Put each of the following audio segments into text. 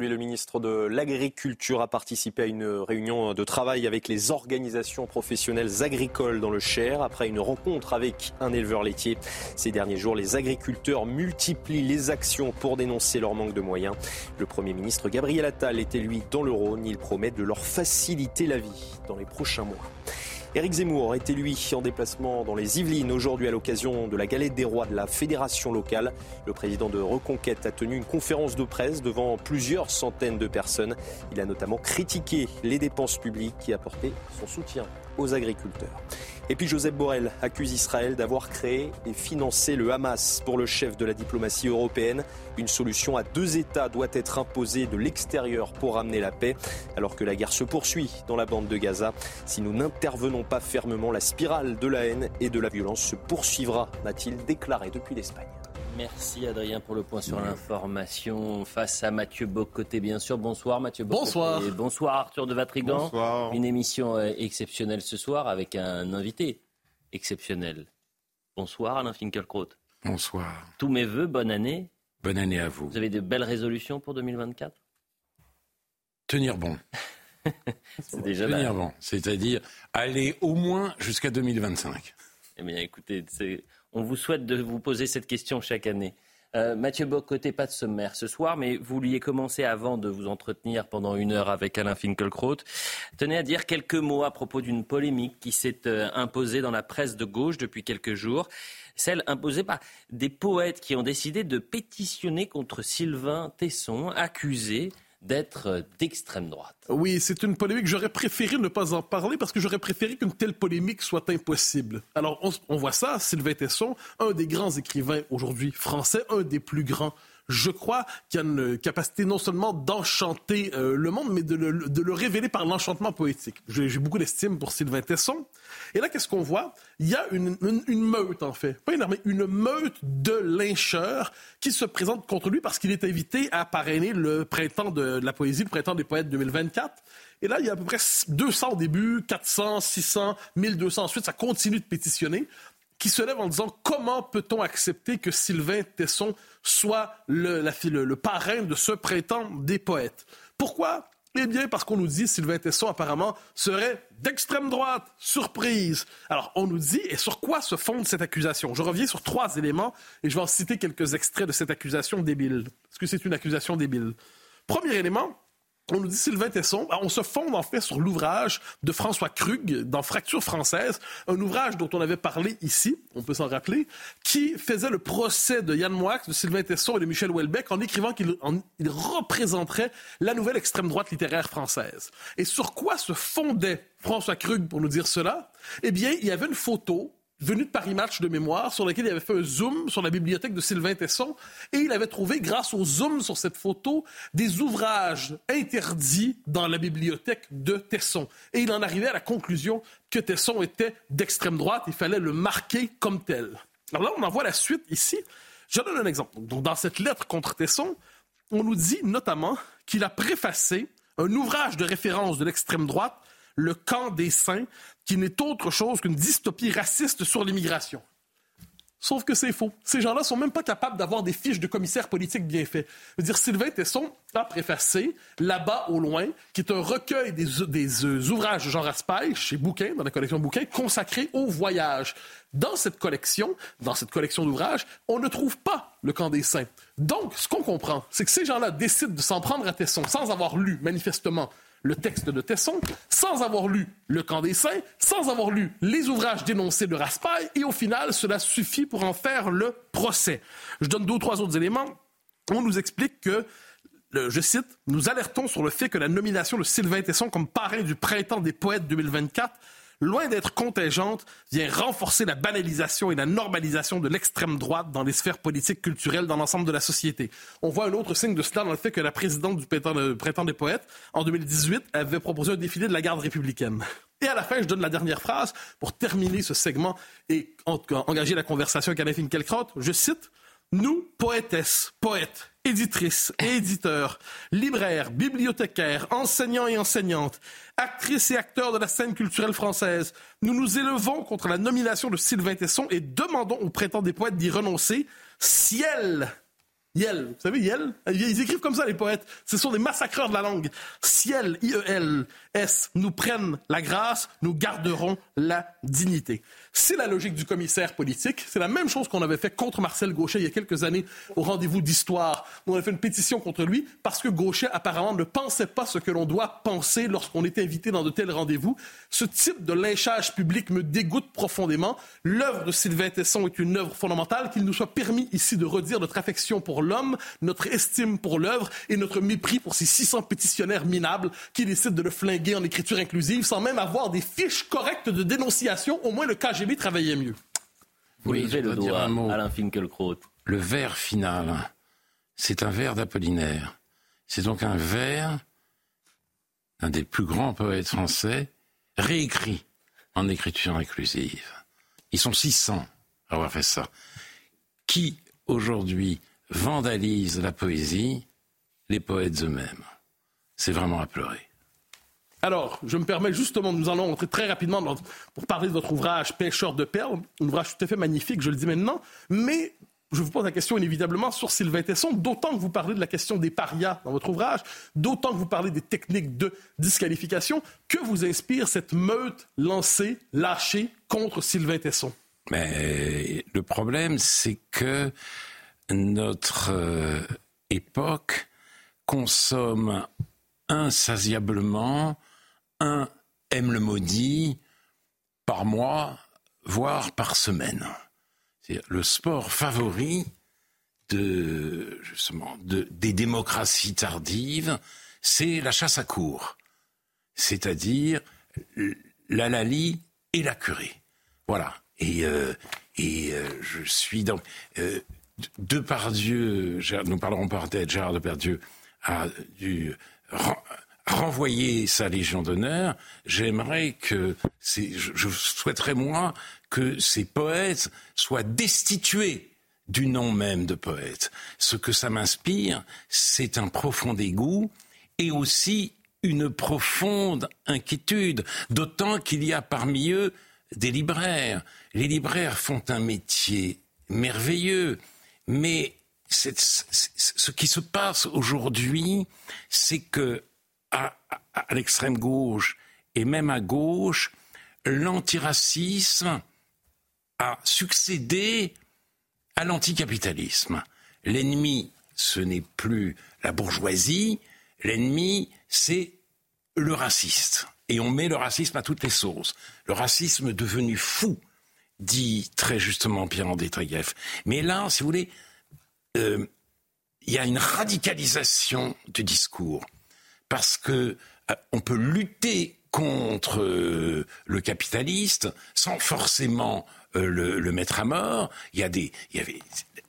Aujourd'hui, le ministre de l'Agriculture a participé à une réunion de travail avec les organisations professionnelles agricoles dans le Cher après une rencontre avec un éleveur laitier. Ces derniers jours, les agriculteurs multiplient les actions pour dénoncer leur manque de moyens. Le Premier ministre Gabriel Attal était lui dans le Rhône. Il promet de leur faciliter la vie dans les prochains mois. Éric Zemmour était lui en déplacement dans les Yvelines aujourd'hui à l'occasion de la galette des rois de la fédération locale. Le président de Reconquête a tenu une conférence de presse devant plusieurs centaines de personnes. Il a notamment critiqué les dépenses publiques qui apportaient son soutien aux agriculteurs. Et puis Joseph Borrell accuse Israël d'avoir créé et financé le Hamas. Pour le chef de la diplomatie européenne, une solution à deux États doit être imposée de l'extérieur pour ramener la paix, alors que la guerre se poursuit dans la bande de Gaza. Si nous n'intervenons pas fermement, la spirale de la haine et de la violence se poursuivra, n'a-t-il déclaré depuis l'Espagne. Merci Adrien pour le point sur l'information. Face à Mathieu Bocoté, bien sûr. Bonsoir Mathieu Bocoté. Bonsoir. Bonsoir Arthur de Vatrigan. Bonsoir. Une émission euh, exceptionnelle ce soir avec un invité exceptionnel. Bonsoir Alain Finkielkraut. Bonsoir. Tous mes voeux, bonne année. Bonne année à vous. Vous avez de belles résolutions pour 2024 Tenir bon. C'est déjà Tenir là. bon. C'est-à-dire aller au moins jusqu'à 2025. Eh bien, écoutez, c'est- on vous souhaite de vous poser cette question chaque année. Euh, Mathieu Bocoté, pas de sommaire ce soir, mais vous vouliez commencer avant de vous entretenir pendant une heure avec Alain Finkielkraut. Tenez à dire quelques mots à propos d'une polémique qui s'est euh, imposée dans la presse de gauche depuis quelques jours. Celle imposée par des poètes qui ont décidé de pétitionner contre Sylvain Tesson, accusé d'être euh, d'extrême droite. Oui, c'est une polémique. J'aurais préféré ne pas en parler parce que j'aurais préféré qu'une telle polémique soit impossible. Alors, on, on voit ça, Sylvain Tesson, un des grands écrivains aujourd'hui français, un des plus grands. Je crois qu'il y a une capacité non seulement d'enchanter euh, le monde, mais de le, de le révéler par l'enchantement poétique. J'ai beaucoup d'estime pour Sylvain Tesson. Et là, qu'est-ce qu'on voit? Il y a une, meute, en fait. Pas une armée, une meute de lyncheurs qui se présente contre lui parce qu'il est invité à parrainer le printemps de la poésie, le printemps des poètes 2024. Et là, il y a à peu près 200 au début, 400, 600, 1200 ensuite. Ça continue de pétitionner qui se lève en disant comment peut-on accepter que Sylvain Tesson soit le, parrain de ce printemps des poètes? Pourquoi? Eh bien, parce qu'on nous dit Sylvain Tesson, apparemment, serait d'extrême droite. Surprise. Alors, on nous dit, et sur quoi se fonde cette accusation? Je reviens sur trois éléments et je vais en citer quelques extraits de cette accusation débile. Est-ce que c'est une accusation débile? Premier élément, on nous dit Sylvain Tesson. On se fonde en fait sur l'ouvrage de François Krug dans Fracture française, un ouvrage dont on avait parlé ici, on peut s'en rappeler, qui faisait le procès de Yann Moix, de Sylvain Tesson et de Michel Houellebecq en écrivant qu'il en- il représenterait la nouvelle extrême droite littéraire française. Et sur quoi se fondait François Krug pour nous dire cela? Eh bien, il y avait une photo venu de Paris Match de mémoire, sur laquelle il avait fait un zoom sur la bibliothèque de Sylvain Tesson, et il avait trouvé, grâce au zoom sur cette photo, des ouvrages interdits dans la bibliothèque de Tesson. Et il en arrivait à la conclusion que Tesson était d'extrême droite, il fallait le marquer comme tel. Alors là, on en voit la suite ici. Je donne un exemple. Donc, dans cette lettre contre Tesson, on nous dit notamment qu'il a préfacé un ouvrage de référence de l'extrême droite, Le camp des saints, qui n'est autre chose qu'une dystopie raciste sur l'immigration. Sauf que c'est faux. Ces gens-là sont même pas capables d'avoir des fiches de commissaires politiques bien faits. Je veux dire, Sylvain Tesson a préfacé Là-bas au loin, qui est un recueil des, des, euh, ouvrages de Jean Raspail chez Bouquin, dans la collection Bouquin, consacré au voyage. Dans cette collection, dans cette collection d'ouvrages, on ne trouve pas le camp des saints. Donc, ce qu'on comprend, c'est que ces gens-là décident de s'en prendre à Tesson sans avoir lu manifestement le texte de Tesson, sans avoir lu Le Camp des Saints, sans avoir lu les ouvrages dénoncés de Raspail, et au final, cela suffit pour en faire le procès. Je donne deux ou trois autres éléments. On nous explique que, je cite, nous alertons sur le fait que la nomination de Sylvain Tesson comme parrain du printemps des poètes 2024 loin d'être contingente, vient renforcer la banalisation et la normalisation de l'extrême droite dans les sphères politiques, culturelles, dans l'ensemble de la société. On voit un autre signe de cela dans le fait que la présidente du Printemps des Poètes, en 2018, avait proposé un défilé de la garde républicaine. Et à la fin, je donne la dernière phrase pour terminer ce segment et engager la conversation avec Anne Finkielkraut. Je cite Nous, poétesses, poètes, éditrices et éditeurs, libraires, bibliothécaires, enseignants et enseignantes, actrices et acteurs de la scène culturelle française, nous nous élevons contre la nomination de Sylvain Tesson et demandons au printemps des poètes d'y renoncer. Ciel Yel, vous savez, Yel? Ils écrivent comme ça, les poètes. Ce sont des massacreurs de la langue. Ciel, I-E-L-S, nous prennent la grâce, nous garderons la dignité. C'est la logique du commissaire politique. C'est la même chose qu'on avait fait contre Marcel Gauchet il y a quelques années au rendez-vous d'histoire. On avait fait une pétition contre lui parce que Gauchet apparemment ne pensait pas ce que l'on doit penser lorsqu'on est invité dans de tels rendez-vous. Ce type de lynchage public me dégoûte profondément. L'œuvre de Sylvain Tesson est une œuvre fondamentale. Qu'il nous soit permis ici de redire notre affection pour l'homme, notre estime pour l'œuvre et notre mépris pour ces 600 pétitionnaires minables qui décident de le flinguer en écriture inclusive sans même avoir des fiches correctes de dénonciation, au moins le cas KGB travaillait mieux. Vous oui, le doigt, Alain Finkielkraut. Le vers final, c'est un vers d'Apollinaire. C'est donc un vers d'un des plus grands poètes français, réécrit en écriture inclusive. Ils sont 600 à avoir fait ça. Qui, aujourd'hui, vandalise la poésie? Les poètes eux-mêmes. C'est vraiment à pleurer. Alors, je me permets justement, nous allons entrer très rapidement pour parler de votre ouvrage Pêcheur de perles, un ouvrage tout à fait magnifique, je le dis maintenant, mais je vous pose la question inévitablement sur Sylvain Tesson, d'autant que vous parlez de la question des parias dans votre ouvrage, d'autant que vous parlez des techniques de disqualification. Que vous inspire cette meute lancée, lâchée contre Sylvain Tesson? Mais le problème, c'est que notre euh, époque consomme insatiablement un aime le maudit par mois, voire par semaine. Le sport favori des démocraties tardives, c'est la chasse à cour. C'est-à-dire la Lali et la curée. Voilà. Et, euh, euh, je suis dans. Euh, de par Dieu, nous parlerons par tête, Gérard Depardieu a dû renvoyer sa Légion d'honneur, j'aimerais que, je, je souhaiterais moi que ces poètes soient destitués du nom même de poète. Ce que ça m'inspire, c'est un profond dégoût et aussi une profonde inquiétude, d'autant qu'il y a parmi eux des libraires. Les libraires font un métier merveilleux, mais ce qui se passe aujourd'hui, c'est que à, l'extrême gauche et même à gauche, l'antiracisme a succédé à l'anticapitalisme. L'ennemi, ce n'est plus la bourgeoisie, l'ennemi, c'est le raciste. Et on met le racisme à toutes les sauces. Le racisme devenu fou, dit très justement Pierre-André Taguieff. Mais là, si vous voulez, euh, il y a une radicalisation du discours parce que euh, on peut lutter contre euh, le capitaliste sans forcément euh, le, mettre à mort. Il y a des,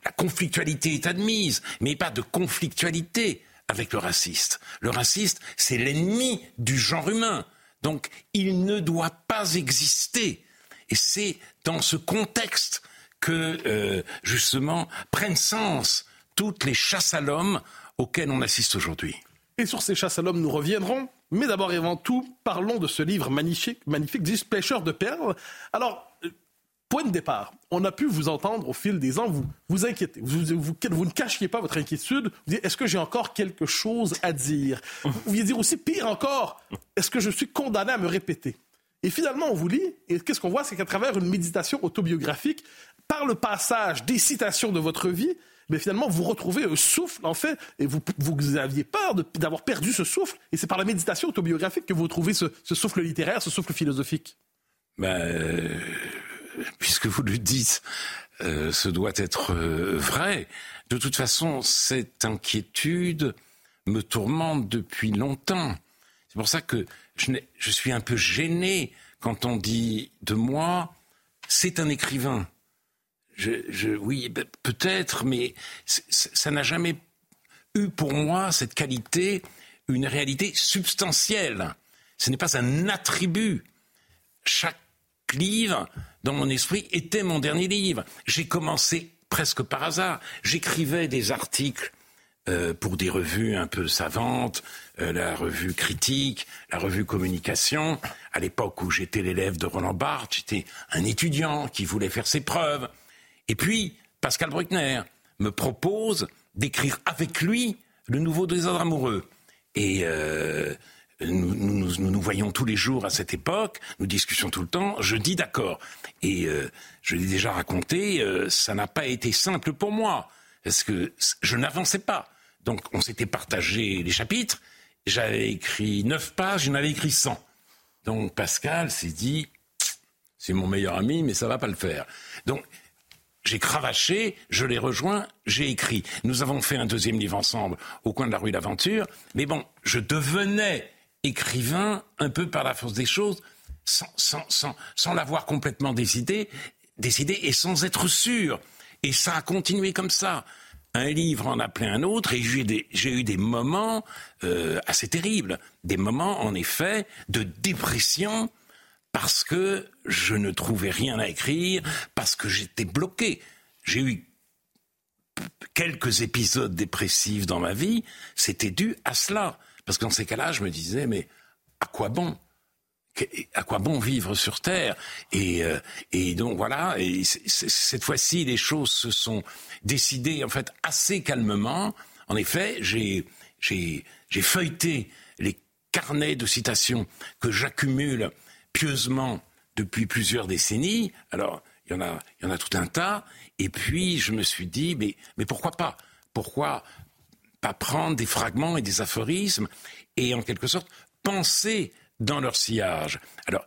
la conflictualité est admise, mais pas de conflictualité avec le raciste. Le raciste, c'est l'ennemi du genre humain. Donc, il ne doit pas exister. Et c'est dans ce contexte que, justement, prennent sens toutes les chasses à l'homme auxquelles on assiste aujourd'hui. Et sur ces chasses à l'homme, nous reviendrons. Mais d'abord et avant tout, parlons de ce livre magnifique, magnifique dit Pêcheur de perles. Alors, euh, point de départ, on a pu vous entendre au fil des ans, vous vous inquiétez, vous, ne cachiez pas votre inquiétude, vous dites, est-ce que j'ai encore quelque chose à dire? Vous vouliez dire aussi, pire encore, est-ce que je suis condamné à me répéter? Et finalement, on vous lit, et qu'est-ce qu'on voit? C'est qu'à travers une méditation autobiographique, par le passage des citations de votre vie, mais finalement, vous retrouvez un souffle, en fait, et vous, vous aviez peur d'avoir perdu ce souffle, et c'est par la méditation autobiographique que vous retrouvez ce, souffle littéraire, ce souffle philosophique. Ben, euh, puisque vous le dites, euh, ce doit être euh, vrai. De toute façon, cette inquiétude me tourmente depuis longtemps. C'est pour ça que je, je suis un peu gêné quand on dit de moi, c'est un écrivain. Je, oui, ben, peut-être, mais ça n'a jamais eu pour moi cette qualité, une réalité substantielle. Ce n'est pas un attribut. Chaque livre, dans mon esprit, était mon dernier livre. J'ai commencé presque par hasard. J'écrivais des articles euh, pour des revues un peu savantes, euh, la revue Critique, la revue Communication. À l'époque où j'étais l'élève de Roland Barthes, j'étais un étudiant qui voulait faire ses preuves. Et puis, Pascal Bruckner me propose d'écrire avec lui le nouveau désordre amoureux. Et euh, nous, nous, voyons tous les jours à cette époque, nous discutions tout le temps, je dis d'accord. Et euh, je l'ai déjà raconté, euh, ça n'a pas été simple pour moi, parce que je n'avançais pas. Donc on s'était partagé les chapitres, j'avais écrit neuf pages, j'en avais écrit 100. Donc Pascal s'est dit, c'est mon meilleur ami, mais ça va pas le faire. Donc j'ai cravaché, je l'ai rejoint, j'ai écrit. Nous avons fait un deuxième livre ensemble au coin de la rue d'Aventure. Mais bon, je devenais écrivain un peu par la force des choses, sans, sans, sans, sans l'avoir complètement décidé, décidé et sans être sûr. Et ça a continué comme ça. Un livre en appelait un autre et j'ai eu des moments euh, assez terribles. Des moments, en effet, de dépression parce que je ne trouvais rien à écrire, parce que j'étais bloqué. J'ai eu quelques épisodes dépressifs dans ma vie, c'était dû à cela. Parce que dans ces cas-là, je me disais, mais à quoi bon? À quoi bon vivre sur Terre? Et, euh, et donc voilà, et cette fois-ci, les choses se sont décidées en fait assez calmement. En effet, j'ai feuilleté les carnets de citations que j'accumule pieusement depuis plusieurs décennies. Alors, il y en a, tout un tas. Et puis, je me suis dit, mais, mais pourquoi pas? Pourquoi pas prendre des fragments et des aphorismes et en quelque sorte penser dans leur sillage? Alors,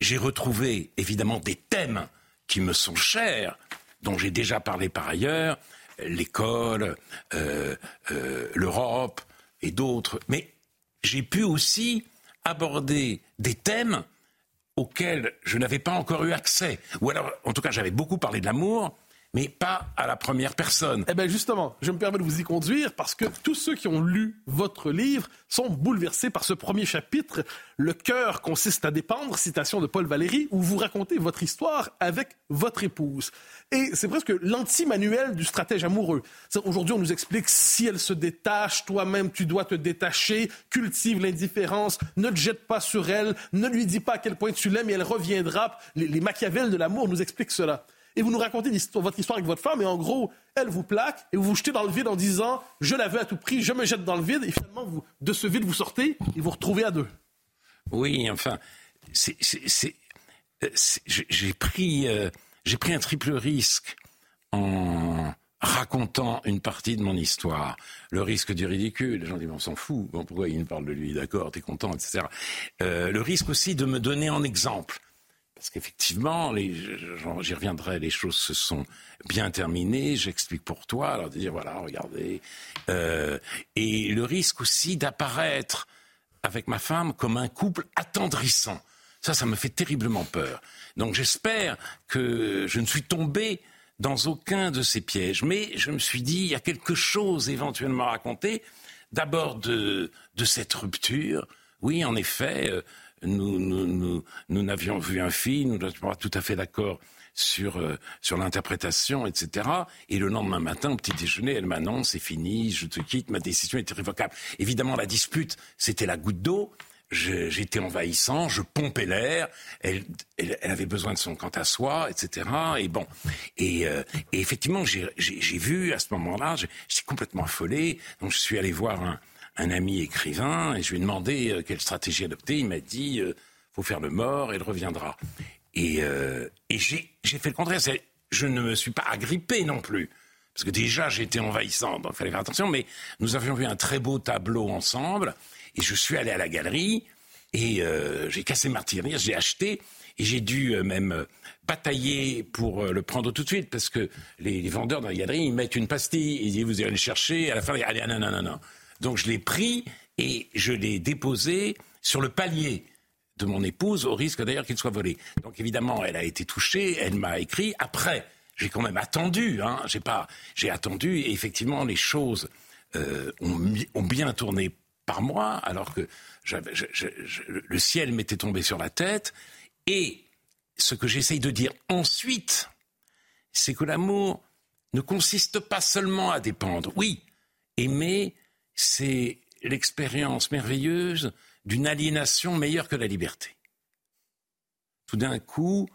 j'ai retrouvé évidemment des thèmes qui me sont chers, dont j'ai déjà parlé par ailleurs, l'école, euh, euh, l'Europe et d'autres. Mais j'ai pu aussi aborder des thèmes auquel je n'avais pas encore eu accès. Ou alors, en tout cas, j'avais beaucoup parlé de l'amour, mais pas à la première personne. Eh bien, justement, je me permets de vous y conduire parce que tous ceux qui ont lu votre livre sont bouleversés par ce premier chapitre. Le cœur consiste à dépendre, citation de Paul Valéry, où vous racontez votre histoire avec votre épouse. Et c'est presque l'anti-manuel du stratège amoureux. Aujourd'hui, on nous explique si elle se détache, toi-même, tu dois te détacher, cultive l'indifférence, ne te jette pas sur elle, ne lui dis pas à quel point tu l'aimes et elle reviendra. Les, les de l'amour nous expliquent cela et vous nous racontez votre histoire avec votre femme, et en gros, elle vous plaque, et vous vous jetez dans le vide en disant Je la veux à tout prix, je me jette dans le vide, et finalement, de ce vide, vous sortez et vous retrouvez à deux. Oui, enfin, euh, j'ai pris, euh, j'ai pris un triple risque en racontant une partie de mon histoire. Le risque du ridicule, les gens disent on s'en fout, pourquoi il me parle de lui, d'accord, t'es content, etc. Euh, le risque aussi de me donner en exemple. Parce qu'effectivement, j'y reviendrai, les choses se sont bien terminées, j'explique pour toi, alors de dire, voilà, regardez. Euh, et le risque aussi d'apparaître avec ma femme comme un couple attendrissant. Ça, ça me fait terriblement peur. Donc j'espère que je ne suis tombé dans aucun de ces pièges. Mais je me suis dit, il y a quelque chose éventuellement à raconter. D'abord de, cette rupture. Oui, en effet, euh, nous, nous, nous, n'avions vu un film, nous n'étions pas tout à fait d'accord sur, euh, sur l'interprétation, etc. Et le lendemain matin, au petit déjeuner, elle m'annonce, c'est fini, je te quitte, ma décision est irrévocable. Évidemment, la dispute, c'était la goutte d'eau. J'étais envahissant, je pompais l'air, elle, elle, avait besoin de son quant à soi, etc. Et bon, et, euh, et effectivement, j'ai vu à ce moment-là, j'étais complètement affolé, donc je suis allé voir un, un ami écrivain et je lui ai demandé euh, quelle stratégie adopter. Il m'a dit euh, faut faire le mort, elle reviendra. Et, euh, et j'ai fait le contraire. Je ne me suis pas agrippé non plus. Parce que déjà, j'étais envahissant, donc il fallait faire attention. Mais nous avions vu un très beau tableau ensemble. Et je suis allé à la galerie. Et j'ai cassé ma tirelire, j'ai acheté. Et j'ai dû même batailler pour le prendre tout de suite. Parce que les, vendeurs dans la galerie, ils mettent une pastille. Ils disent vous allez le chercher. À la fin, allez, non, non, non, non. Donc je l'ai pris et je l'ai déposé sur le palier de mon épouse, au risque d'ailleurs qu'il soit volé. Donc évidemment, elle a été touchée, elle m'a écrit. Après, j'ai quand même attendu, hein, j'ai pas, j'ai attendu, et effectivement, les choses euh, ont, bien tourné par moi, alors que le ciel m'était tombé sur la tête. Et ce que j'essaye de dire ensuite, c'est que l'amour ne consiste pas seulement à dépendre. Oui, aimer, c'est l'expérience merveilleuse d'une aliénation meilleure que la liberté. Tout d'un coup,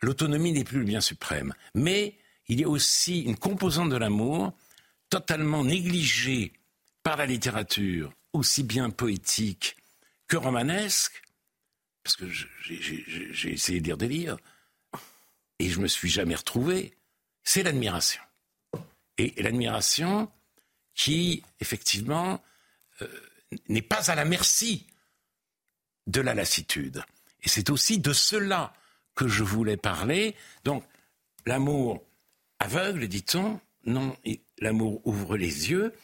l'autonomie n'est plus le bien suprême. Mais il y a aussi une composante de l'amour totalement négligée par la littérature, aussi bien poétique que romanesque, parce que j'ai essayé de lire des livres, et je me suis jamais retrouvé, c'est l'admiration. Et l'admiration qui, effectivement, euh, n'est pas à la merci de la lassitude. Et c'est aussi de cela que je voulais parler. Donc, l'amour aveugle, dit-on, non, l'amour ouvre les yeux,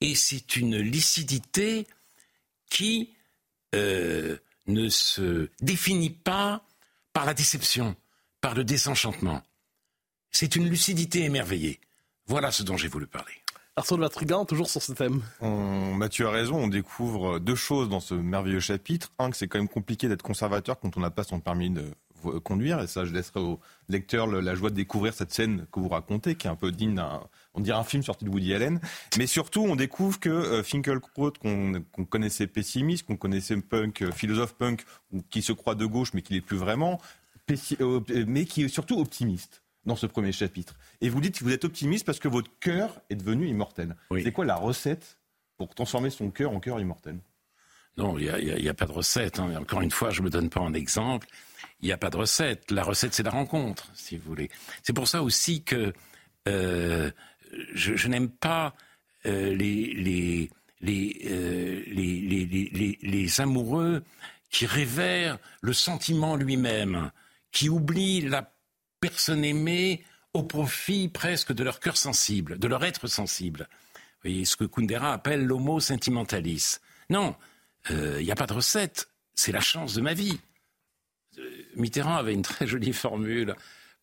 et c'est une lucidité qui euh, ne se définit pas par la déception, par le désenchantement. C'est une lucidité émerveillée. Voilà ce dont j'ai voulu parler. Arsène Matrigan, toujours sur ce thème. Mathieu a raison, on découvre deux choses dans ce merveilleux chapitre. Un, que c'est quand même compliqué d'être conservateur quand on n'a pas son permis de conduire. Et ça, je laisserai au lecteur la joie de découvrir cette scène que vous racontez, qui est un peu digne d'un, on dirait un film sorti de Woody Allen. Mais surtout, on découvre que euh, Finkelkraut, qu'on connaissait pessimiste, qu'on connaissait punk, euh, philosophe punk, qui se croit de gauche, mais qui n'est plus vraiment, euh, mais qui est surtout optimiste dans ce premier chapitre. Et vous dites que vous êtes optimiste parce que votre cœur est devenu immortel. C'est quoi la recette pour transformer son cœur en cœur immortel? Non, il n'y a, pas de recette. Hein. Encore une fois, je ne me donne pas un exemple. Il n'y a pas de recette. La recette, c'est la rencontre, si vous voulez. C'est pour ça aussi que euh, je, n'aime pas euh, les, les, les, euh, les, les, amoureux qui révèrent le sentiment lui-même, qui oublient la personne aimée au profit presque de leur cœur sensible, de leur être sensible. Vous voyez, ce que Kundera appelle l'homo sentimentalis. Non, il euh, n'y a pas de recette, c'est la chance de ma vie. Euh, Mitterrand avait une très jolie formule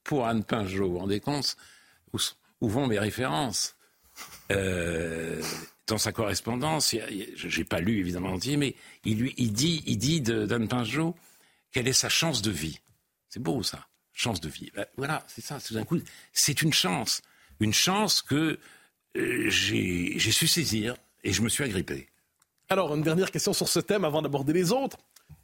pour Anne Pinjot. Vous rendez compte où, vont mes références? Euh, Dans sa correspondance, je n'ai pas lu évidemment entier, mais il, lui, il dit, il dit d'Anne Pinjot quelle est sa chance de vie. C'est beau ça chance de vie. Ben, voilà, c'est ça, tout d'un coup, c'est une chance. Une chance que euh, j'ai su saisir et je me suis agrippé. Alors, une dernière question sur ce thème avant d'aborder les autres.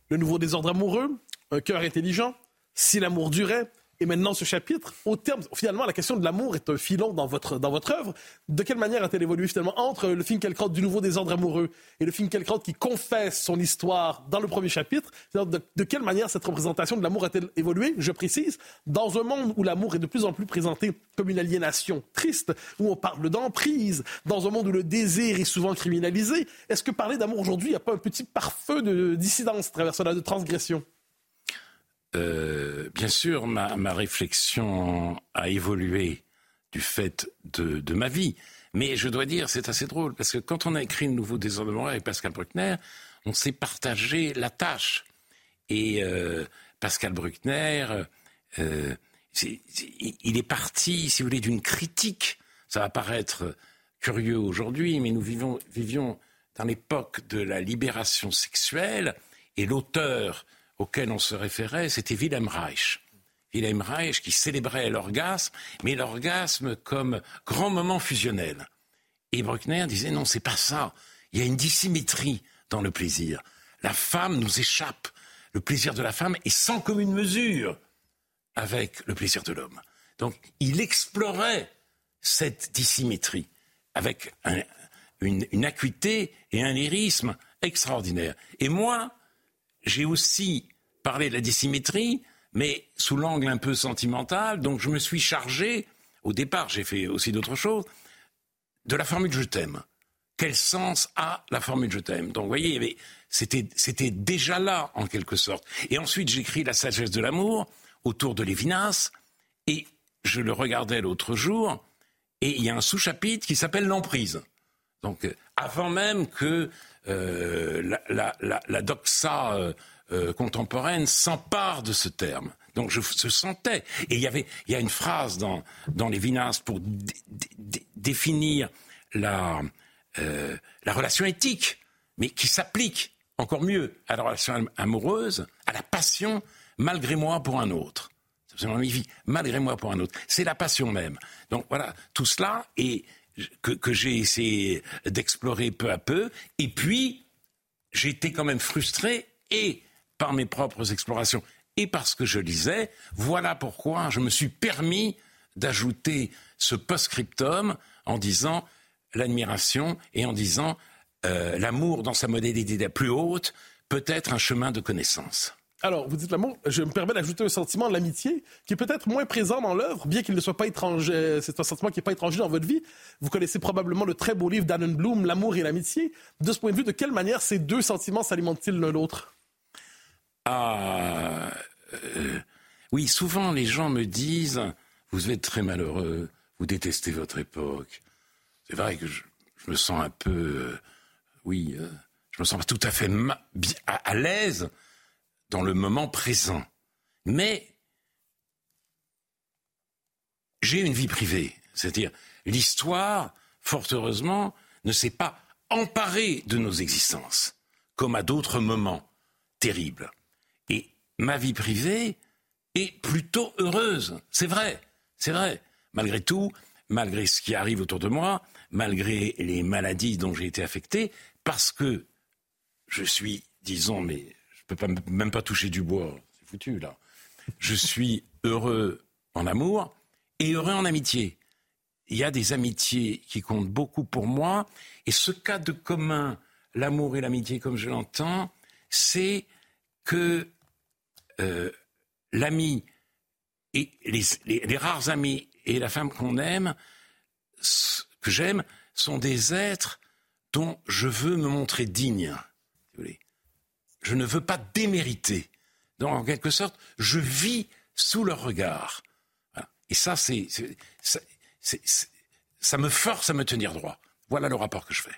Le nouveau désordre amoureux, un cœur intelligent, si l'amour durait, et maintenant, ce chapitre, au terme, finalement, la question de l'amour est un filon dans votre, dans votre œuvre. De quelle manière a-t-elle évolué finalement entre le Finkielkraut du nouveau désordre amoureux et le Finkielkraut qui confesse son histoire dans le premier chapitre? De, quelle manière cette représentation de l'amour a-t-elle évolué, je précise, dans un monde où l'amour est de plus en plus présenté comme une aliénation triste, où on parle d'emprise, dans un monde où le désir est souvent criminalisé? Est-ce que parler d'amour aujourd'hui, il n'y a pas un petit parfum de dissidence travers cela, de transgression? Euh, bien sûr, ma, réflexion a évolué du fait de, ma vie. Mais je dois dire, c'est assez drôle, parce que quand on a écrit Le Nouveau Désordre avec Pascal Bruckner, on s'est partagé la tâche. Et euh, Pascal Bruckner, euh, il est parti, si vous voulez, d'une critique. Ça va paraître curieux aujourd'hui, mais nous vivons, vivions dans l'époque de la libération sexuelle, et l'auteur auquel on se référait, c'était Wilhelm Reich. Wilhelm Reich qui célébrait l'orgasme, mais l'orgasme comme grand moment fusionnel. Et Bruckner disait non, c'est pas ça. Il y a une dissymétrie dans le plaisir. La femme nous échappe. Le plaisir de la femme est sans commune mesure avec le plaisir de l'homme. Donc il explorait cette dissymétrie avec une, une, acuité et un lyrisme extraordinaire. Et moi, j'ai aussi parlé de la dissymétrie, mais sous l'angle un peu sentimental. Donc je me suis chargé, au départ, j'ai fait aussi d'autres choses, de la formule je t'aime. Quel sens a la formule je t'aime? Donc vous voyez, c'était, déjà là, en quelque sorte. Et ensuite, j'écris La sagesse de l'amour autour de Lévinas, et je le regardais l'autre jour, et il y a un sous-chapitre qui s'appelle L'emprise. Donc, euh, avant même que euh, la, doxa euh, euh, contemporaine s'empare de ce terme. Donc je se sentais. Et il y avait, il y a une phrase dans, dans les Vinas pour définir la, la relation éthique, mais qui s'applique encore mieux à la relation amoureuse, à la passion, malgré moi pour un autre. C'est vie, malgré moi pour un autre. C'est la passion même. Donc voilà, tout cela et que, que j'ai essayé d'explorer peu à peu. Et puis, été quand même frustré et par mes propres explorations et parce que je lisais. Voilà pourquoi je me suis permis d'ajouter ce post-scriptum en disant l'admiration et en disant euh, l'amour dans sa modalité la plus haute peut être un chemin de connaissance. Alors, vous dites l'amour, je me permets d'ajouter un sentiment, l'amitié, qui est peut-être moins présent dans l'œuvre, bien qu'il ne soit pas étranger. C'est un sentiment qui n'est pas étranger dans votre vie. Vous connaissez probablement le très beau livre d'Alan Bloom, L'amour et l'amitié. De ce point de vue, de quelle manière ces deux sentiments s'alimentent-ils l'un l'autre? Ah. Euh, oui, souvent les gens me disent Vous êtes très malheureux, vous détestez votre époque. C'est vrai que je, me sens un peu. Euh, oui, euh, je me sens pas tout à fait à l'aise dans le moment présent. Mais j'ai une vie privée. C'est-à-dire, l'histoire, fort heureusement, ne s'est pas emparée de nos existences, comme à d'autres moments terribles. Et ma vie privée est plutôt heureuse. C'est vrai, c'est vrai. Malgré tout, malgré ce qui arrive autour de moi, malgré les maladies dont j'ai été affecté, parce que je suis, disons, mais même pas toucher du bois, c'est foutu là. Je suis heureux en amour et heureux en amitié. Il y a des amitiés qui comptent beaucoup pour moi et ce cas de commun, l'amour et l'amitié comme je l'entends, c'est que euh, l'ami et les, rares amis et la femme qu'on aime, que j'aime, sont des êtres dont je veux me montrer digne. Je ne veux pas démériter. Donc, en quelque sorte, je vis sous leur regard. Et ça, c'est, ça me force à me tenir droit. Voilà le rapport que je fais.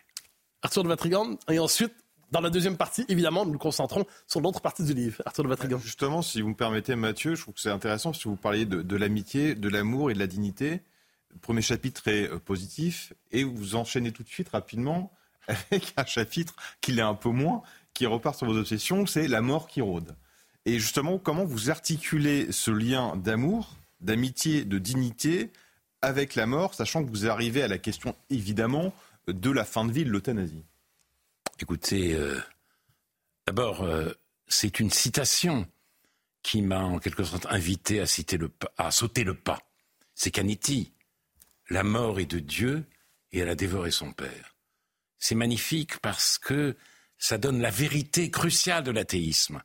Arthur de Vatrigan, et ensuite, dans la deuxième partie, évidemment, nous nous concentrons sur l'autre partie du livre. Arthur de Vatrigan. Justement, si vous me permettez, Mathieu, je trouve que c'est intéressant parce que vous parliez de, de l'amitié, de l'amour et de la dignité. Le premier chapitre est euh, positif et vous enchaînez tout de suite rapidement avec un chapitre qui l'est un peu moins, qui repart sur vos obsessions, c'est la mort qui rôde. Et justement, comment vous articulez ce lien d'amour, d'amitié, de dignité avec la mort, sachant que vous arrivez à la question, évidemment, de la fin de vie, de l'euthanasie? Écoutez, euh, d'abord, euh, c'est une citation qui m'a en quelque sorte invité à, citer le, à sauter le pas. C'est Canetti. La mort est de Dieu et elle a dévoré son Père. C'est magnifique parce que ça donne la vérité cruciale de l'athéisme.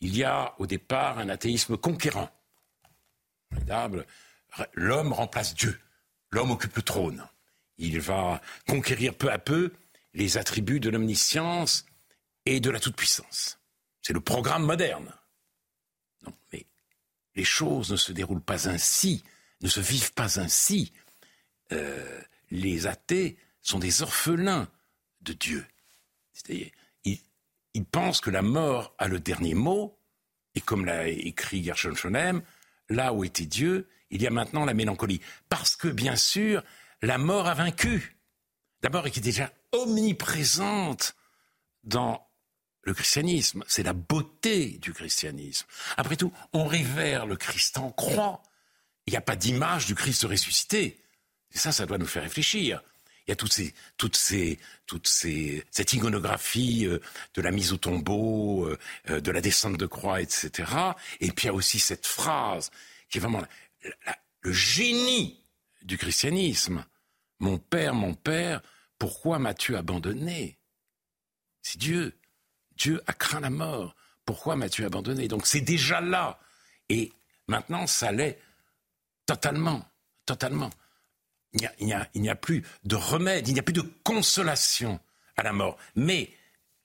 Il y a au départ un athéisme conquérant. L'homme remplace Dieu. L'homme occupe le trône. Il va conquérir peu à peu les attributs de l'omniscience et de la toute-puissance. C'est le programme moderne. Non, mais les choses ne se déroulent pas ainsi, ne se vivent pas ainsi. Euh, les athées sont des orphelins de Dieu. C'est-à-dire, il pense que la mort a le dernier mot, et comme l'a écrit Gershon Schonem, là où était Dieu, il y a maintenant la mélancolie. Parce que, bien sûr, la mort a vaincu. D'abord, elle est déjà omniprésente dans le christianisme. C'est la beauté du christianisme. Après tout, on révère le Christ en croix. Il n'y a pas d'image du Christ ressuscité. Et ça, ça doit nous faire réfléchir. Il y a toutes ces, toutes ces, toutes ces, cette iconographie euh, de la mise au tombeau, euh, euh, de la descente de croix, etc. Et puis il y a aussi cette phrase qui est vraiment le génie du christianisme. Mon père, mon père, pourquoi m'as-tu abandonné? C'est Dieu. Dieu a craint la mort. Pourquoi m'as-tu abandonné? Donc c'est déjà là. Et maintenant, ça l'est totalement, totalement il n'y a, plus de remède, il n'y a plus de consolation à la mort. Mais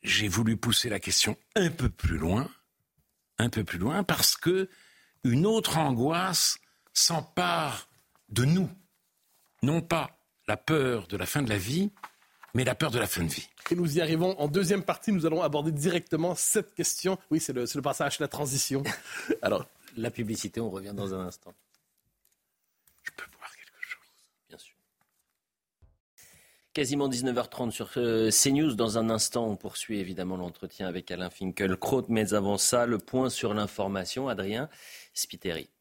j'ai voulu pousser la question un peu plus loin, un peu plus loin, parce que une autre angoisse s'empare de nous. Non pas la peur de la fin de la vie, mais la peur de la fin de vie. Et nous y arrivons en deuxième partie. Nous allons aborder directement cette question. Oui, c'est le, le passage, la transition. Alors, la publicité, on revient dans un instant. Je peux boire quelque chose. Bien sûr. Quasiment 19h30 sur euh, CNews. Dans un instant, on poursuit évidemment l'entretien avec Alain Finkielkraut. Mais avant ça, le point sur l'information. Adrien Spiteri.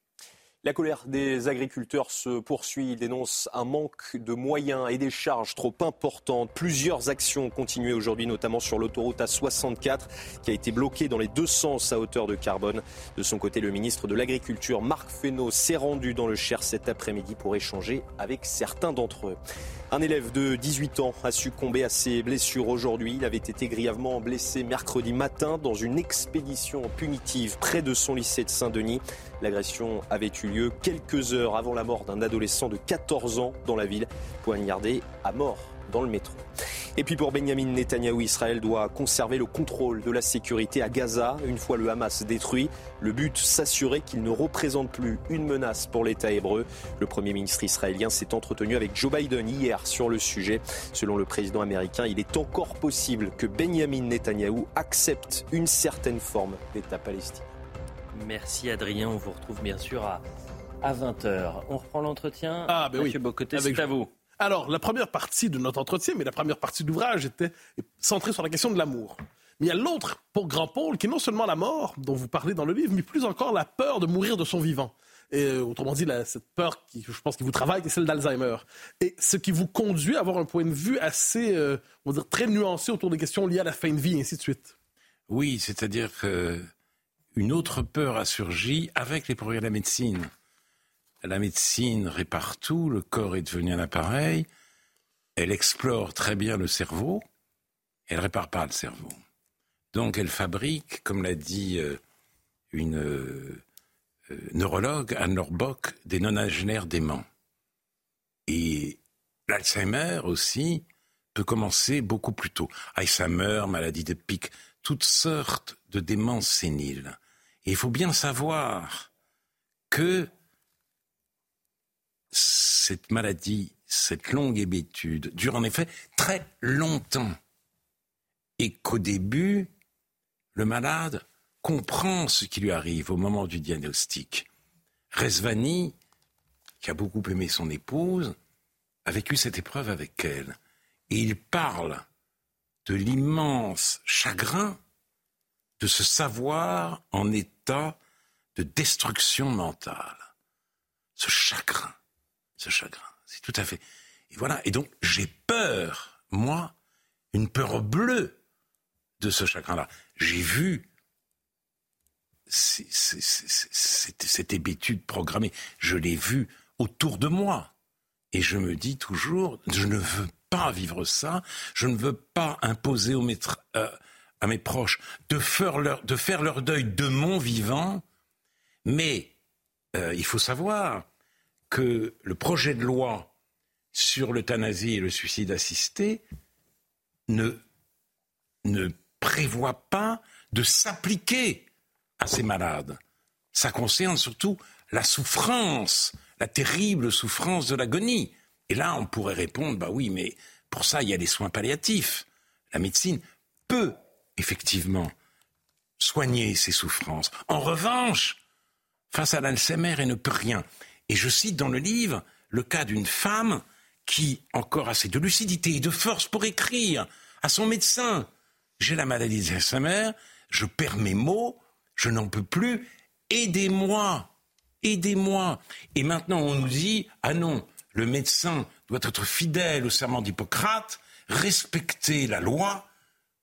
La colère des agriculteurs se poursuit. Ils dénoncent un manque de moyens et des charges trop importantes. Plusieurs actions ont continué aujourd'hui, notamment sur l'autoroute A64, qui a été bloquée dans les deux sens à hauteur de carbone. De son côté, le ministre de l'Agriculture, Marc Fesneau, s'est rendu dans le Cher cet après-midi pour échanger avec certains d'entre eux. Un élève de 18 ans a succombé à ses blessures aujourd'hui. Il avait été grièvement blessé mercredi matin dans une expédition punitive près de son lycée de Saint-Denis. L'agression avait eu lieu quelques heures avant la mort d'un adolescent de 14 ans dans la ville, poignardé à mort dans le métro. Et puis pour Benjamin Netanyahou, Israël doit conserver le contrôle de la sécurité à Gaza. Une fois le Hamas détruit, le but s'assurer qu'il ne représente plus une menace pour l'État hébreu. Le Premier ministre israélien s'est entretenu avec Joe Biden hier sur le sujet. Selon le président américain, il est encore possible que Benjamin Netanyahou accepte une certaine forme d'État palestinien. Merci Adrien, on vous retrouve bien sûr à, à 20h. On reprend l'entretien. Ah ben Mathieu oui. Bocoté, Avec- c'est à vous. Alors, la première partie de notre entretien, mais la première partie de l'ouvrage était centrée sur la question de l'amour. Mais il y a l'autre, pour grand pôle, qui est non seulement la mort, dont vous parlez dans le livre, mais plus encore la peur de mourir de son vivant. Et, euh, autrement dit, cette peur qui, je pense, qui vous travaille, c'est celle d'Alzheimer. Et ce qui vous conduit à avoir un point de vue assez, euh, on va dire, très nuancé autour des questions liées à la fin de vie, et ainsi de suite. Oui, c'est-à-dire que une autre peur a surgi avec les progrès de la médecine. La médecine répare tout, le corps est devenu un appareil, elle explore très bien le cerveau, elle répare pas le cerveau. Donc elle fabrique, comme l'a dit euh, une euh, euh, neurologue, Anne Lorbock, des nonagénaires déments. Et l'Alzheimer aussi peut commencer beaucoup plus tôt. Alzheimer, maladie de pic, toutes sortes de démences séniles. Et il faut bien savoir que cette maladie, cette longue hébétude, dure en effet très longtemps. Et qu'au début, le malade comprend ce qui lui arrive au moment du diagnostic. Resvani, qui a beaucoup aimé son épouse, a vécu cette épreuve avec elle. Et il parle de l'immense chagrin de se savoir en état de destruction mentale. Ce chagrin, ce chagrin, c'est tout à fait. Et voilà, et donc j'ai peur, moi, une peur bleue de ce chagrin-là. J'ai vu cette, hébétude programmée, je l'ai vu autour de moi. Et je me dis toujours, je ne veux pas vivre ça, je ne veux pas imposer euh, à mes proches de faire, leur, de faire leur deuil de mon vivant, mais euh, il faut savoir que le projet de loi sur l'euthanasie et le suicide assisté ne, prévoit pas de s'appliquer à ces malades. Ça concerne surtout la souffrance, la terrible souffrance de l'agonie. Et là, on pourrait répondre, bah oui, mais pour ça, il y a les soins palliatifs. La médecine peut effectivement soigner ces souffrances. En revanche, face à l'Alzheimer, elle ne peut rien. Et je cite dans le livre le cas d'une femme qui, encore assez de lucidité et de force pour écrire à son médecin, j'ai la maladie d'Alzheimer, je perds mes mots, je n'en peux plus, aidez-moi, aidez-moi. Et maintenant on nous dit, ah non, le médecin doit être fidèle au serment d'Hippocrate, respecter la loi,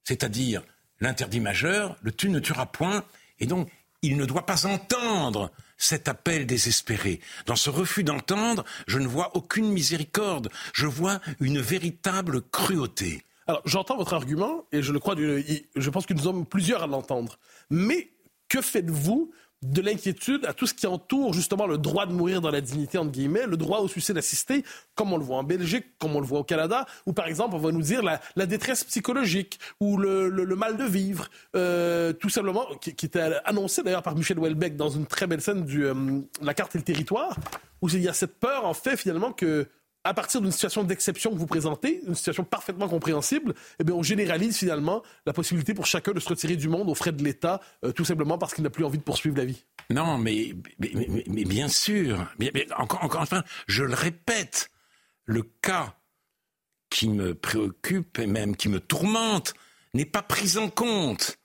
c'est-à-dire l'interdit majeur, le tu ne tueras point, et donc il ne doit pas entendre cet appel désespéré. Dans ce refus d'entendre, je ne vois aucune miséricorde, je vois une véritable cruauté. Alors, j'entends votre argument et je le crois, je pense que nous sommes plusieurs à l'entendre. Mais que faites-vous de l'inquiétude à tout ce qui entoure justement le droit de mourir dans la dignité, entre guillemets, le droit au suicide assisté, comme on le voit en Belgique, comme on le voit au Canada, ou par exemple, on va nous dire la, la détresse psychologique ou le, le- le mal de vivre, euh, tout simplement, qui, qui était annoncé d'ailleurs par Michel Houellebecq dans une très belle scène du euh, La carte et le territoire, où il y a cette peur, en fait, finalement, que à partir d'une situation d'exception que vous présentez, une situation parfaitement compréhensible, eh bien, on généralise finalement la possibilité pour chacun de se retirer du monde aux frais de l'État, euh, tout simplement parce qu'il n'a plus envie de poursuivre la vie. Non, mais, mais, bien sûr. encore, encore enfin, je le répète, le cas qui me préoccupe et même qui me tourmente n'est pas pris en compte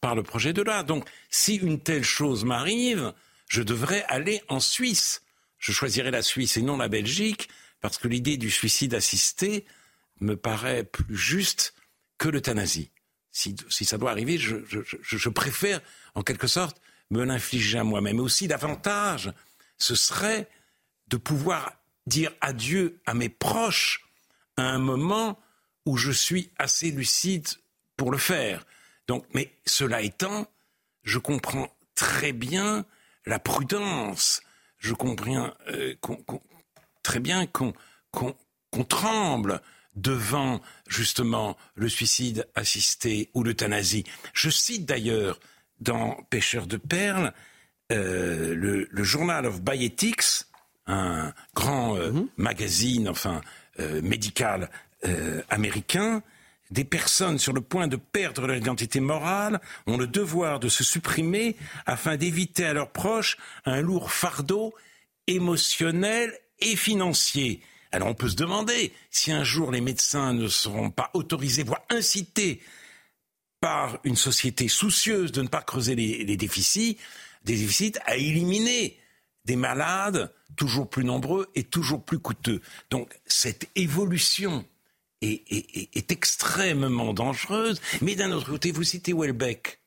par le projet de loi. Donc, si une telle chose m'arrive, je devrais aller en Suisse. Je choisirai la Suisse et non la Belgique, parce que l'idée du suicide assisté me paraît plus juste que l'euthanasie. Si, ça doit arriver, je, préfère, en quelque sorte, me l'infliger à moi-même. Aussi, davantage, ce serait de pouvoir dire adieu à mes proches à un moment où je suis assez lucide pour le faire. Donc, mais cela étant, je comprends très bien la prudence. Je comprends euh, très bien qu'on tremble devant justement le suicide assisté ou l'euthanasie. Je cite d'ailleurs dans Pêcheurs de perles euh, le, Journal of Bioethics, un grand euh, mhm. magazine, enfin médical américain, des personnes sur le point de perdre leur identité morale ont le devoir de se supprimer afin d'éviter à leurs proches un lourd fardeau émotionnel et financier. Alors on peut se demander si un jour les médecins ne seront pas autorisés, voire incités par une société soucieuse de ne pas creuser les, déficits, des déficits à éliminer des malades toujours plus nombreux et toujours plus coûteux. Donc cette évolution est, extrêmement dangereuse. Mais d'un autre côté, vous citez Welbeck.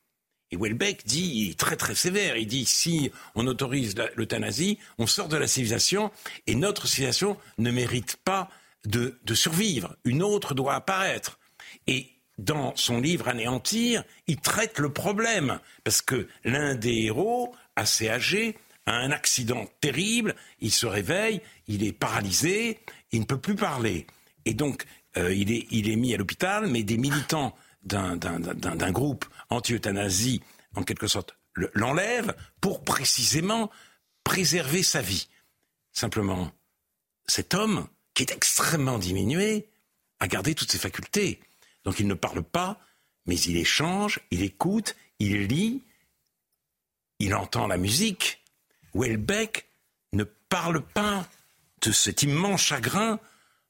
Et Welbeck dit, il est très très sévère, il dit si on autorise l'euthanasie, on sort de la civilisation et notre civilisation ne mérite pas de, de survivre. Une autre doit apparaître. Et dans son livre Anéantir, il traite le problème. Parce que l'un des héros, assez âgé, a un accident terrible, il se réveille, il est paralysé, il ne peut plus parler. Et donc, euh, il, est, mis à l'hôpital, mais des militants d'un groupe anti-euthanasie, en quelque sorte, l'enlèvent pour précisément préserver sa vie. Simplement, cet homme, qui est extrêmement diminué, a gardé toutes ses facultés. Donc il ne parle pas, mais il échange, il écoute, il lit, il entend la musique. Welbeck ne parle pas de cet immense chagrin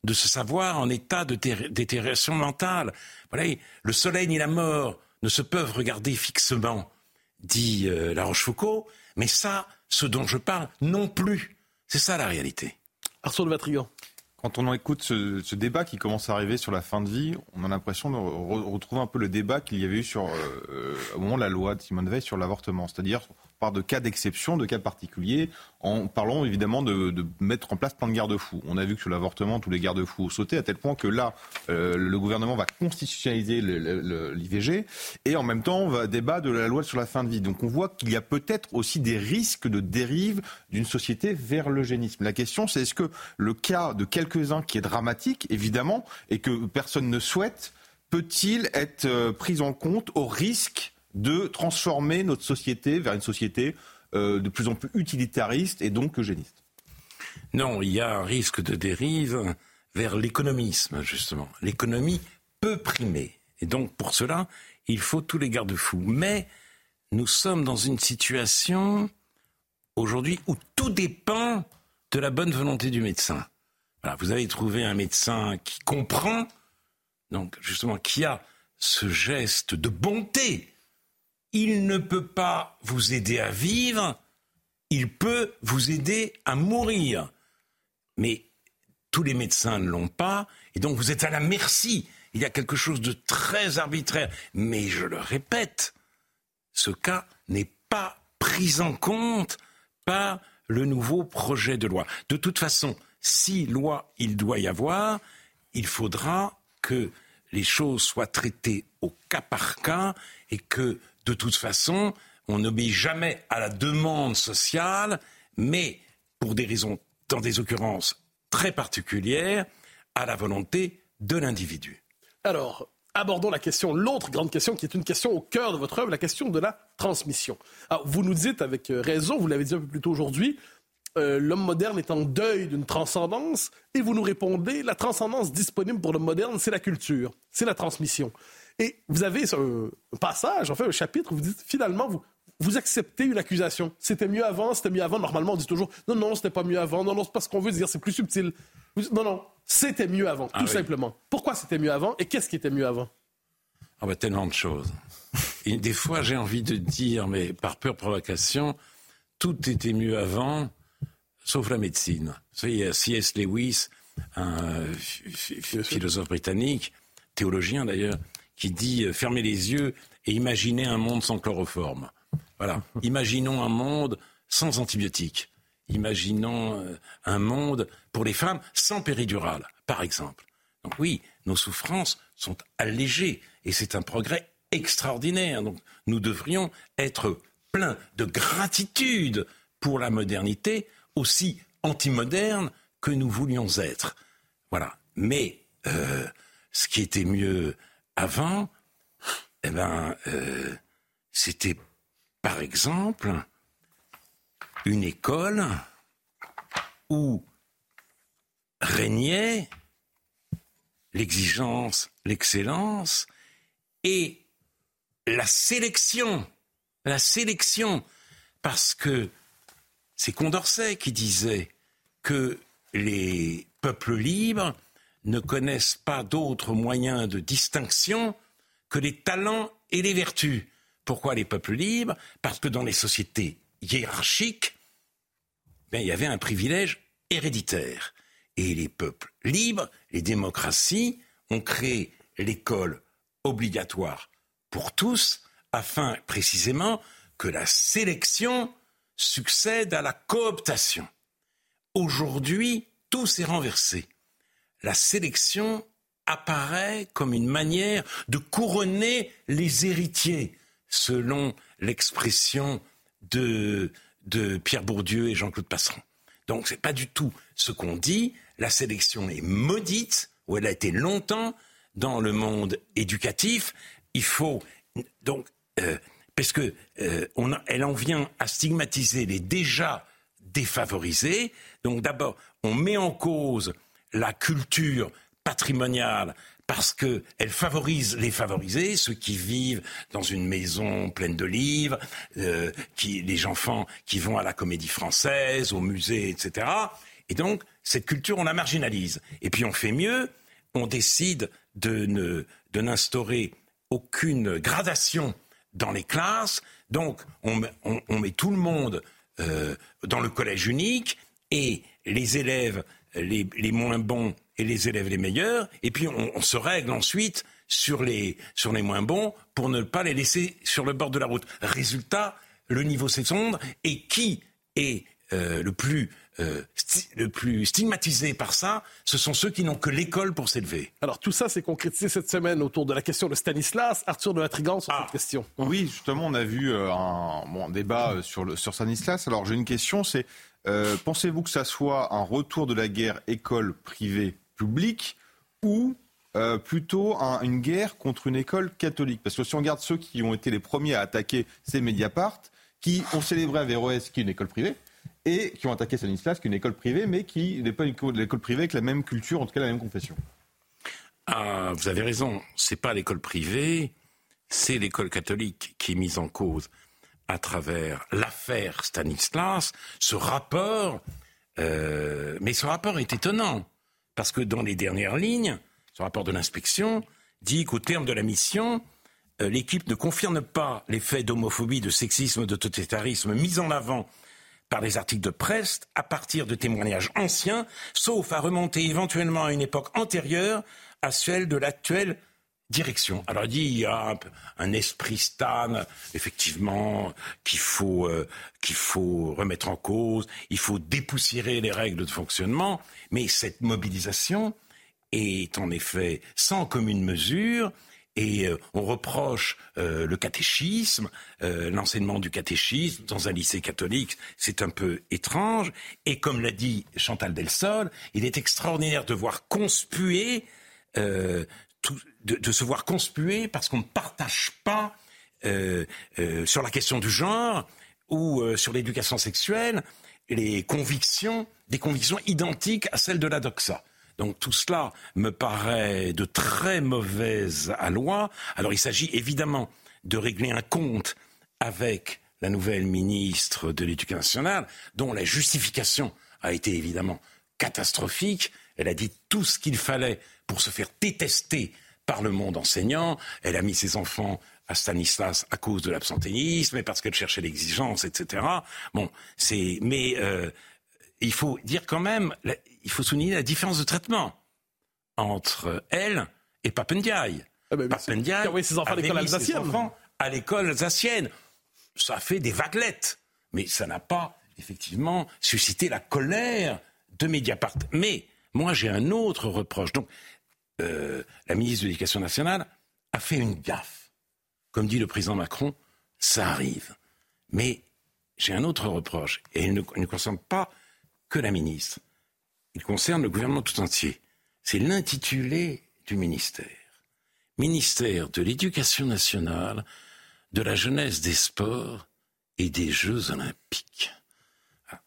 de se savoir en état de détérioration mentale. Voilà, le soleil ni la mort ne se peuvent regarder fixement, dit euh, La Rochefoucauld, mais ça, ce dont je parle, non plus. C'est ça la réalité. Arthur de Vatrigan. Quand on écoute ce, débat qui commence à arriver sur la fin de vie, on a l'impression de retrouver un peu le débat qu'il y avait eu sur, euh, euh, au moment de la loi de Simone Veil sur l'avortement. C'est-à-dire, par de cas d'exception, de cas particuliers, en parlant évidemment de, mettre en place plein de garde-fous. On a vu que sur l'avortement, tous les garde-fous ont sauté, à tel point que là, euh, le gouvernement va constitutionnaliser l'IVG et en même temps va débattre de la loi sur la fin de vie. Donc on voit qu'il y a peut-être aussi des risques de dérive d'une société vers l'eugénisme. La question, c'est est-ce que le cas de quelques-uns qui est dramatique, évidemment, et que personne ne souhaite, peut-il être euh, pris en compte au risque de transformer notre société vers une société euh, de plus en plus utilitariste et donc eugéniste. Non, il y a un risque de dérive vers l'économisme, justement. L'économie peut primer. Et donc, pour cela, il faut tous les garde-fous. Mais nous sommes dans une situation aujourd'hui où tout dépend de la bonne volonté du médecin. Vous avez trouvé un médecin qui comprend, donc justement, qui a ce geste de bonté il ne peut pas vous aider à vivre, il peut vous aider à mourir. Mais tous les médecins ne l'ont pas, et donc vous êtes à la merci. Il y a quelque chose de très arbitraire. Mais je le répète, ce cas n'est pas pris en compte par le nouveau projet de loi. De toute façon, si loi il doit y avoir, il faudra que les choses soient traitées au cas par cas et que de toute façon, on n'obéit jamais à la demande sociale, mais pour des raisons, dans des occurrences très particulières, à la volonté de l'individu. Alors, abordons la question, l'autre grande question qui est une question au cœur de votre œuvre, la question de la transmission. Alors, vous nous dites avec raison, vous l'avez dit un peu plus tôt aujourd'hui, euh, l'homme moderne est en deuil d'une transcendance, et vous nous répondez, la transcendance disponible pour l'homme moderne, c'est la culture, c'est la transmission. Et vous avez un passage, enfin un chapitre où vous dites, finalement, vous, vous acceptez une accusation. C'était mieux avant, c'était mieux avant. Normalement, on dit toujours, non, non, c'était pas mieux avant, non, non, c'est pas ce qu'on veut dire, c'est plus subtil. non, non, c'était mieux avant, ah tout simplement. Pourquoi c'était mieux avant et qu'est-ce qui était mieux avant? Ah bah tellement de choses. Et des fois, j'ai envie de dire, mais par pure provocation, tout était mieux avant, sauf la médecine. Vous savez, C.S. Lewis, un philosophe britannique, théologien d'ailleurs, qui dit euh, fermez les yeux et imaginez un monde sans chloroforme. Voilà. Imaginons un monde sans antibiotiques. Imaginons euh, un monde pour les femmes sans péridurale, par exemple. Donc oui, nos souffrances sont allégées et c'est un progrès extraordinaire. Donc nous devrions être pleins de gratitude pour la modernité, aussi anti-moderne que nous voulions être. Voilà. Mais euh, ce qui était mieux avant, eh ben, euh, c'était par exemple une école où régnait l'exigence, l'excellence et la sélection. La sélection. Parce que c'est Condorcet qui disait que les peuples libres ne connaissent pas d'autres moyens de distinction que les talents et les vertus. Pourquoi les peuples libres? Parce que dans les sociétés hiérarchiques, ben, il y avait un privilège héréditaire. Et les peuples libres, les démocraties, ont créé l'école obligatoire pour tous, afin précisément que la sélection succède à la cooptation. Aujourd'hui, tout s'est renversé. La sélection apparaît comme une manière de couronner les héritiers, selon l'expression de, Pierre Bourdieu et Jean-Claude Passeron. Donc ce n'est pas du tout ce qu'on dit. La sélection est maudite, ou elle a été longtemps dans le monde éducatif. Il faut donc euh, parce que euh, elle en vient à stigmatiser les déjà défavorisés. Donc d'abord, on met en cause la culture patrimoniale parce qu'elle favorise les favorisés, ceux qui vivent dans une maison pleine de livres, euh, qui, les enfants qui vont à la comédie française, au musée, etc. Et donc, cette culture, on la marginalise. Et puis on fait mieux, on décide de, ne, de n'instaurer aucune gradation dans les classes. Donc, on, met tout le monde euh, dans le collège unique et les élèves les, les moins bons et les élèves les meilleurs, et puis on, se règle ensuite sur les, sur les moins bons pour ne pas les laisser sur le bord de la route. Résultat, le niveau s'effondre, et qui est euh, le, plus, euh, le plus stigmatisé par ça, ce sont ceux qui n'ont que l'école pour s'élever. Alors tout ça s'est concrétisé cette semaine autour de la question de Stanislas. Arthur de Latrigan sur cette ah. question. Oui, justement, on a vu euh, un, bon, débat sur, le, sur Stanislas. Alors j'ai une question, c'est pensez-vous que ça soit un retour de la guerre école privée public ou euh, plutôt une guerre contre une école catholique? Parce que si on regarde ceux qui ont été les premiers à attaquer ces Mediapart, qui ont célébré Averroès, qui est une école privée, et qui ont attaqué Stanislas, qui est une école privée, mais qui n'est pas une école privée avec la même culture, en tout cas la même confession. Ah, vous avez raison. C'est pas l'école privée, c'est l'école catholique qui est mise en cause à travers l'affaire Stanislas. Ce rapport, euh, mais ce rapport est étonnant. Parce que dans les dernières lignes, ce rapport de l'inspection dit qu'au terme de la mission, euh, l'équipe ne confirme pas les faits d'homophobie, de sexisme, de totalitarisme mis en avant par les articles de presse à partir de témoignages anciens, sauf à remonter éventuellement à une époque antérieure à celle de l'actuelle direction. Alors il dit il y a un, esprit Stan, effectivement, qu'il faut euh, qu'il faut remettre en cause, il faut dépoussiérer les règles de fonctionnement, mais cette mobilisation est en effet sans commune mesure. Et euh, on reproche euh, le catéchisme, l'enseignement du catéchisme dans un lycée catholique, c'est un peu étrange. Et comme l'a dit Chantal Delsol, il est extraordinaire de voir conspuer de, se voir conspuer parce qu'on ne partage pas euh, euh, sur la question du genre ou euh, sur l'éducation sexuelle les convictions, des convictions identiques à celles de la doxa. Donc tout cela me paraît de très mauvaise loi. Alors il s'agit évidemment de régler un compte avec la nouvelle ministre de l'Éducation nationale, dont la justification a été évidemment catastrophique. Elle a dit tout ce qu'il fallait pour se faire détester par le monde enseignant. Elle a mis ses enfants à Stanislas à cause de l'absentéisme et parce qu'elle cherchait l'exigence, etc. Bon, c'est mais euh, il faut dire quand même, il faut souligner la différence de traitement entre elle et Papendiaï. Ah ben, Papendiaï oui, ses enfants à l'école alsacienne. à l'école alsacienne. Ça fait des vaguelettes, mais ça n'a pas effectivement suscité la colère de Mediapart. Mais moi, j'ai un autre reproche. Donc, euh, la ministre de l'Éducation nationale a fait une gaffe. Comme dit le président Macron, ça arrive. Mais j'ai un autre reproche, et il ne concerne pas que la ministre. Il concerne le gouvernement tout entier. C'est l'intitulé du ministère. Ministère de l'Éducation nationale, de la jeunesse, des sports et des Jeux olympiques. Ah.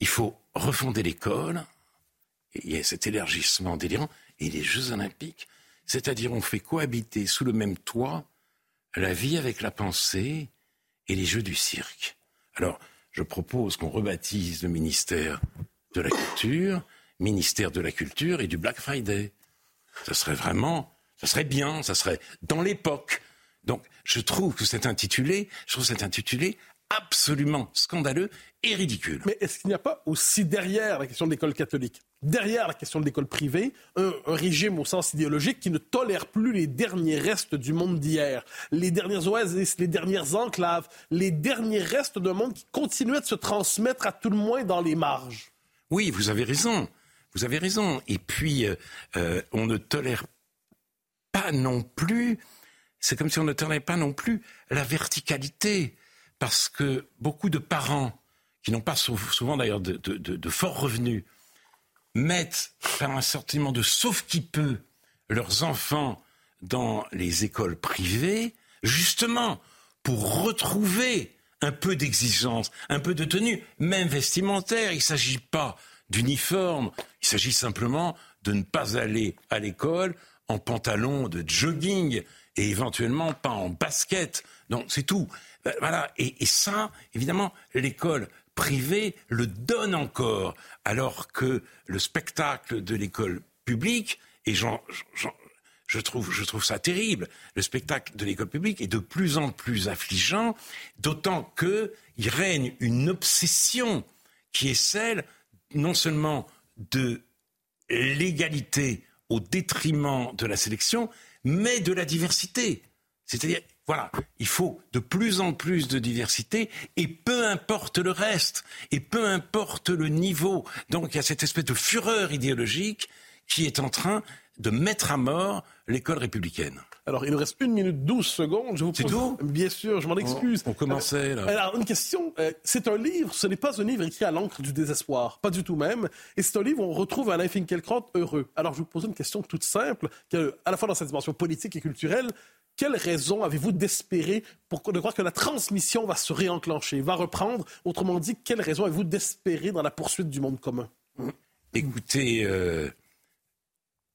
Il faut refonder l'école, il y a cet élargissement délirant, et les Jeux olympiques, c'est-à-dire on fait cohabiter sous le même toit la vie avec la pensée et les Jeux du cirque. Alors, je propose qu'on rebaptise le ministère de la Culture, ministère de la Culture et du Black Friday. Ça serait vraiment, ça serait bien, ça serait dans l'époque. Donc, je trouve que cet intitulé, je trouve cet intitulé absolument scandaleux et ridicule. Mais est-ce qu'il n'y a pas aussi derrière la question de l'école catholique, derrière la question de l'école privée, un, régime au sens idéologique qui ne tolère plus les derniers restes du monde d'hier, les dernières oasis, les dernières enclaves, les derniers restes d'un monde qui continuait de se transmettre à tout le moins dans les marges Oui, vous avez raison. Vous avez raison. Et puis, euh, euh, on ne tolère pas non plus, c'est comme si on ne tolérait pas non plus la verticalité parce que beaucoup de parents, qui n'ont pas souvent d'ailleurs de, forts revenus, mettent par un sentiment de sauf qui peut leurs enfants dans les écoles privées, justement pour retrouver un peu d'exigence, un peu de tenue, même vestimentaire. Il ne s'agit pas d'uniforme, il s'agit simplement de ne pas aller à l'école en pantalon de jogging et éventuellement pas en basket. Donc c'est tout. Euh, voilà. Et, ça, évidemment, l'école privée le donne encore, alors que le spectacle de l'école publique, et je, trouve, je trouve ça terrible, le spectacle de l'école publique est de plus en plus affligeant, d'autant qu'il règne une obsession qui est celle non seulement de l'égalité au détriment de la sélection, mais de la diversité. C'est-à-dire, voilà, il faut de plus en plus de diversité et peu importe le reste et peu importe le niveau. Donc il y a cette espèce de fureur idéologique qui est en train de mettre à mort l'école républicaine. Alors, il nous reste une minute douze secondes. Je vous C'est tout Bien sûr, je m'en excuse. On, commençait, là. Alors, une question. Euh, c'est un livre, ce n'est pas un livre écrit à l'encre du désespoir. Pas du tout même. Et c'est un livre où on retrouve Alain Finkielkraut heureux. Alors, je vous pose une question toute simple, à la fois dans sa dimension politique et culturelle. Quelle raison avez-vous d'espérer pour de croire que la transmission va se réenclencher, va reprendre? Autrement dit, quelle raison avez-vous d'espérer dans la poursuite du monde commun? Écoutez, euh,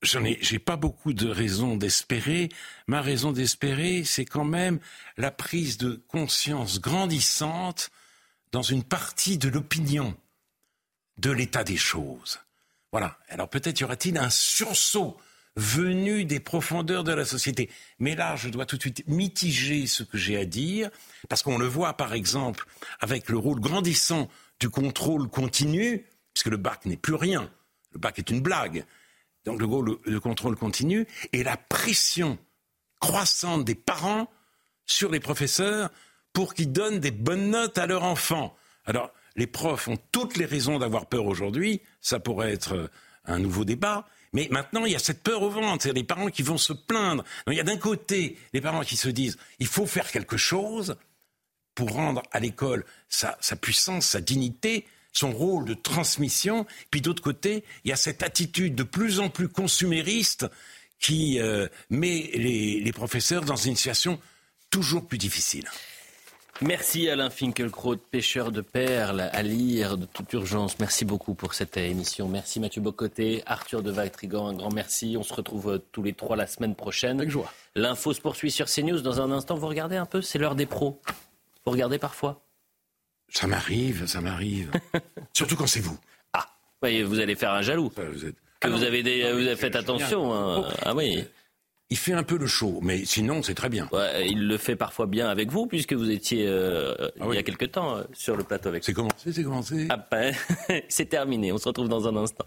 j'en ai, j'ai pas beaucoup de raisons d'espérer. Ma raison d'espérer, c'est quand même la prise de conscience grandissante dans une partie de l'opinion de l'état des choses. Voilà. Alors peut-être y aura-t-il un sursaut venu des profondeurs de la société. Mais là, je dois tout de suite mitiger ce que j'ai à dire, parce qu'on le voit par exemple avec le rôle grandissant du contrôle continu, puisque le bac n'est plus rien. Le bac est une blague donc le, contrôle continu, et la pression croissante des parents sur les professeurs pour qu'ils donnent des bonnes notes à leurs enfants. Alors, les profs ont toutes les raisons d'avoir peur aujourd'hui, ça pourrait être euh, un nouveau débat, mais maintenant, il y a cette peur au ventre, c'est les parents qui vont se plaindre. il y a d'un côté les parents qui se disent, il faut faire quelque chose pour rendre à l'école sa puissance, sa dignité, son rôle de transmission. Puis d'autre côté, il y a cette attitude de plus en plus consumériste qui euh, met les, professeurs dans une situation toujours plus difficile. Merci Alain Finkielkraut, pêcheur de perles à lire de toute urgence. Merci beaucoup pour cette émission. Merci Mathieu Bocoté, Arthur de Trigan, un grand merci. On se retrouve euh, tous les trois la semaine prochaine. Avec joie. L'info se poursuit sur CNews. Dans un instant, vous regardez un peu, c'est l'heure des pros. Vous regardez parfois Ça m'arrive, ça m'arrive. Surtout quand c'est vous. Ah, oui, vous allez faire un jaloux. Vous êtes... Que Ah vous non. avez, des, vous avez fait attention. hein. Ah oui. Il fait un peu le show, mais sinon, c'est très bien. Ouais, il le fait parfois bien avec vous, puisque vous étiez euh, Ah il y a quelque temps euh, sur le plateau avec C'est commencé, c'est commencé. Ah ben, c'est terminé. On se retrouve dans un instant.